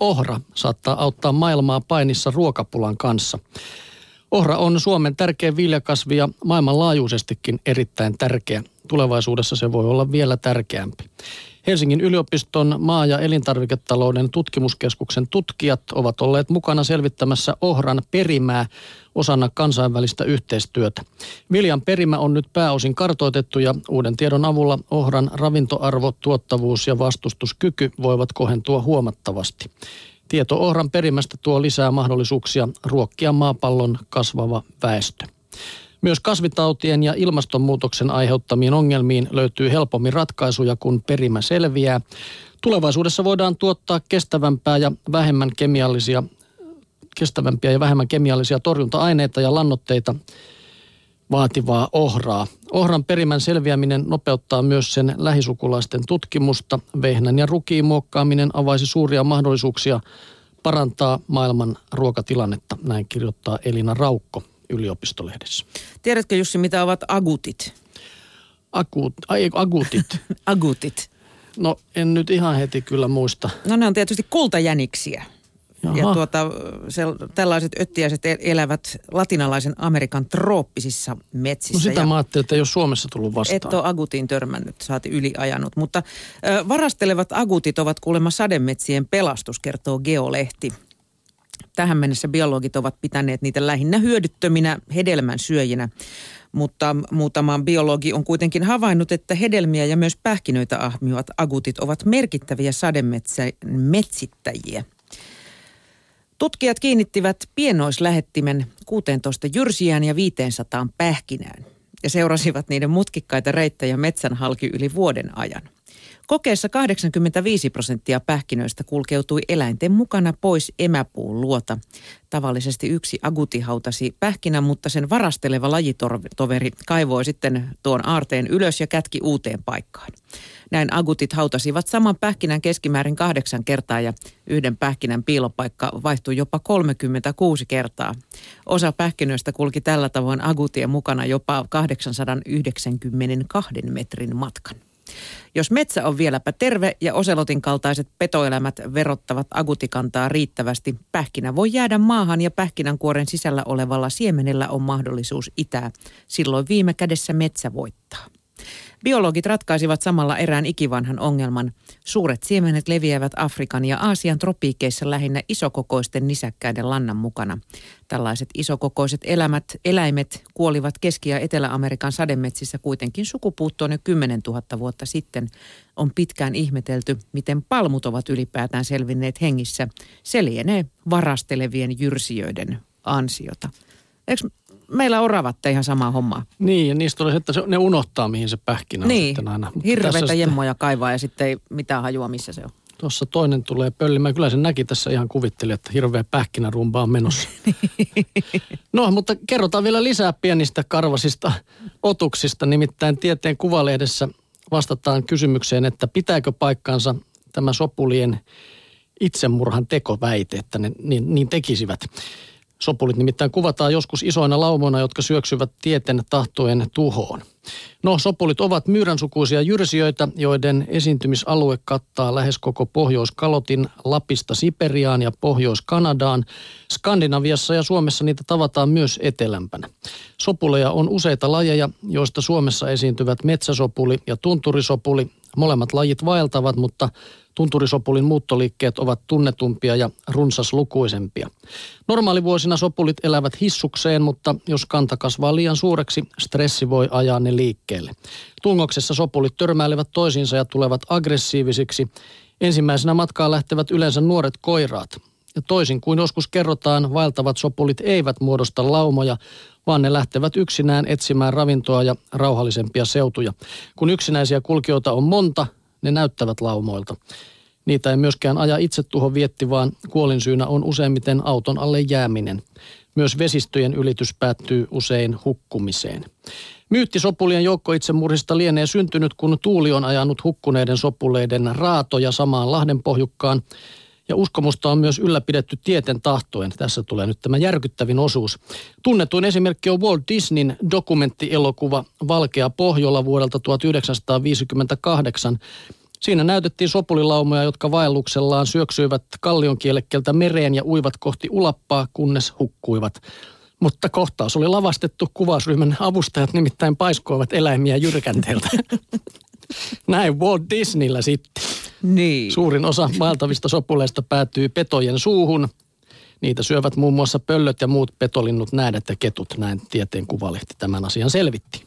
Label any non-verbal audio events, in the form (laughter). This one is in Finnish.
Ohra saattaa auttaa maailmaa painissa ruokapulan kanssa. Ohra on Suomen tärkeä viljakasvi ja maailmanlaajuisestikin erittäin tärkeä. Tulevaisuudessa se voi olla vielä tärkeämpi. Helsingin yliopiston maa- ja elintarviketalouden tutkimuskeskuksen tutkijat ovat olleet mukana selvittämässä ohran perimää osana kansainvälistä yhteistyötä. Viljan perimä on nyt pääosin kartoitettu ja uuden tiedon avulla ohran ravintoarvo, tuottavuus ja vastustuskyky voivat kohentua huomattavasti. Tieto ohran perimästä tuo lisää mahdollisuuksia ruokkia maapallon kasvava väestö. Myös kasvitautien ja ilmastonmuutoksen aiheuttamiin ongelmiin löytyy helpommin ratkaisuja, kun perimä selviää. Tulevaisuudessa voidaan tuottaa kestävämpää ja vähemmän kemiallisia, kestävämpiä ja vähemmän kemiallisia torjunta-aineita ja lannoitteita vaativaa ohraa. Ohran perimän selviäminen nopeuttaa myös sen lähisukulaisten tutkimusta. Vehnän ja rukiin muokkaaminen avaisi suuria mahdollisuuksia parantaa maailman ruokatilannetta, näin kirjoittaa Elina Raukko yliopistolehdessä. Tiedätkö Jussi, mitä ovat agutit? Akut, ai, agutit. (laughs) agutit. No en nyt ihan heti kyllä muista. No ne on tietysti kultajäniksiä. Jaha. Ja tuota, se, tällaiset öttiäiset elävät latinalaisen Amerikan trooppisissa metsissä. No sitä ja mä ajattelin, että ei ole Suomessa tullut vastaan. Et ole agutiin törmännyt, saati yliajanut. Mutta ö, varastelevat agutit ovat kuulemma sademetsien pelastus, kertoo Geolehti. Tähän mennessä biologit ovat pitäneet niitä lähinnä hyödyttöminä hedelmän syöjinä. Mutta muutama biologi on kuitenkin havainnut, että hedelmiä ja myös pähkinöitä ahmivat agutit ovat merkittäviä sademetsittäjiä. Tutkijat kiinnittivät pienoislähettimen 16 jyrsijään ja 500 pähkinään ja seurasivat niiden mutkikkaita reittejä metsän halki yli vuoden ajan. Kokeessa 85 prosenttia pähkinöistä kulkeutui eläinten mukana pois emäpuun luota. Tavallisesti yksi aguti hautasi pähkinä, mutta sen varasteleva lajitoveri kaivoi sitten tuon aarteen ylös ja kätki uuteen paikkaan. Näin agutit hautasivat saman pähkinän keskimäärin kahdeksan kertaa ja yhden pähkinän piilopaikka vaihtui jopa 36 kertaa. Osa pähkinöistä kulki tällä tavoin agutien mukana jopa 892 metrin matkan. Jos metsä on vieläpä terve ja oselotin kaltaiset petoelämät verottavat agutikantaa riittävästi, pähkinä voi jäädä maahan ja pähkinänkuoren sisällä olevalla siemenellä on mahdollisuus itää. Silloin viime kädessä metsä voittaa. Biologit ratkaisivat samalla erään ikivanhan ongelman. Suuret siemenet leviävät Afrikan ja Aasian tropiikeissa lähinnä isokokoisten nisäkkäiden lannan mukana. Tällaiset isokokoiset elämät, eläimet kuolivat Keski- ja Etelä-Amerikan sademetsissä kuitenkin sukupuuttoon jo 10 000 vuotta sitten. On pitkään ihmetelty, miten palmut ovat ylipäätään selvinneet hengissä. Se lienee varastelevien jyrsijöiden ansiota. Eikö meillä oravat ihan sama homma. Niin, ja niistä oli että se, ne unohtaa, mihin se pähkinä niin. on sitten aina. Hirveitä jemmoja kaivaa ja sitten ei mitään hajua, missä se on. Tuossa toinen tulee pöllimään. Kyllä se näki tässä ihan kuvitteli, että hirveä pähkinärumba on menossa. (laughs) no, mutta kerrotaan vielä lisää pienistä karvasista otuksista. Nimittäin Tieteen Kuvalehdessä vastataan kysymykseen, että pitääkö paikkansa tämä sopulien itsemurhan tekoväite, että ne niin, niin tekisivät. Sopulit nimittäin kuvataan joskus isoina laumoina, jotka syöksyvät tieten tahtojen tuhoon. No, sopulit ovat myyränsukuisia jyrsijöitä, joiden esiintymisalue kattaa lähes koko Pohjois-Kalotin Lapista Siperiaan ja Pohjois-Kanadaan. Skandinaviassa ja Suomessa niitä tavataan myös etelämpänä. Sopuleja on useita lajeja, joista Suomessa esiintyvät metsäsopuli ja tunturisopuli. Molemmat lajit vaeltavat, mutta Tunturisopulin muuttoliikkeet ovat tunnetumpia ja runsaslukuisempia. Normaalivuosina sopulit elävät hissukseen, mutta jos kanta kasvaa liian suureksi, stressi voi ajaa ne liikkeelle. Tungoksessa sopulit törmäilevät toisiinsa ja tulevat aggressiivisiksi. Ensimmäisenä matkaan lähtevät yleensä nuoret koiraat. Ja toisin kuin joskus kerrotaan, vaeltavat sopulit eivät muodosta laumoja, vaan ne lähtevät yksinään etsimään ravintoa ja rauhallisempia seutuja. Kun yksinäisiä kulkijoita on monta, ne näyttävät laumoilta. Niitä ei myöskään aja itse tuho vietti, vaan kuolinsyynä on useimmiten auton alle jääminen. Myös vesistöjen ylitys päättyy usein hukkumiseen. Myytti sopulien joukkoitsemurhista lienee syntynyt, kun tuuli on ajanut hukkuneiden sopuleiden raatoja samaan Lahden pohjukkaan. Ja uskomusta on myös ylläpidetty tieten tahtoen. Tässä tulee nyt tämä järkyttävin osuus. Tunnetuin esimerkki on Walt Disneyn dokumenttielokuva Valkea Pohjola vuodelta 1958. Siinä näytettiin sopulilaumoja, jotka vaelluksellaan syöksyivät kallionkielekkeltä mereen ja uivat kohti ulappaa, kunnes hukkuivat. Mutta kohtaus oli lavastettu, kuvausryhmän avustajat nimittäin paiskoivat eläimiä jyrkänteeltä. (laughs) Näin Walt Disneyllä sitten. Niin. Suurin osa vaeltavista sopuleista päätyy petojen suuhun. Niitä syövät muun muassa pöllöt ja muut petolinnut, näädät ja ketut. Näin tieteen kuvalehti tämän asian selvitti.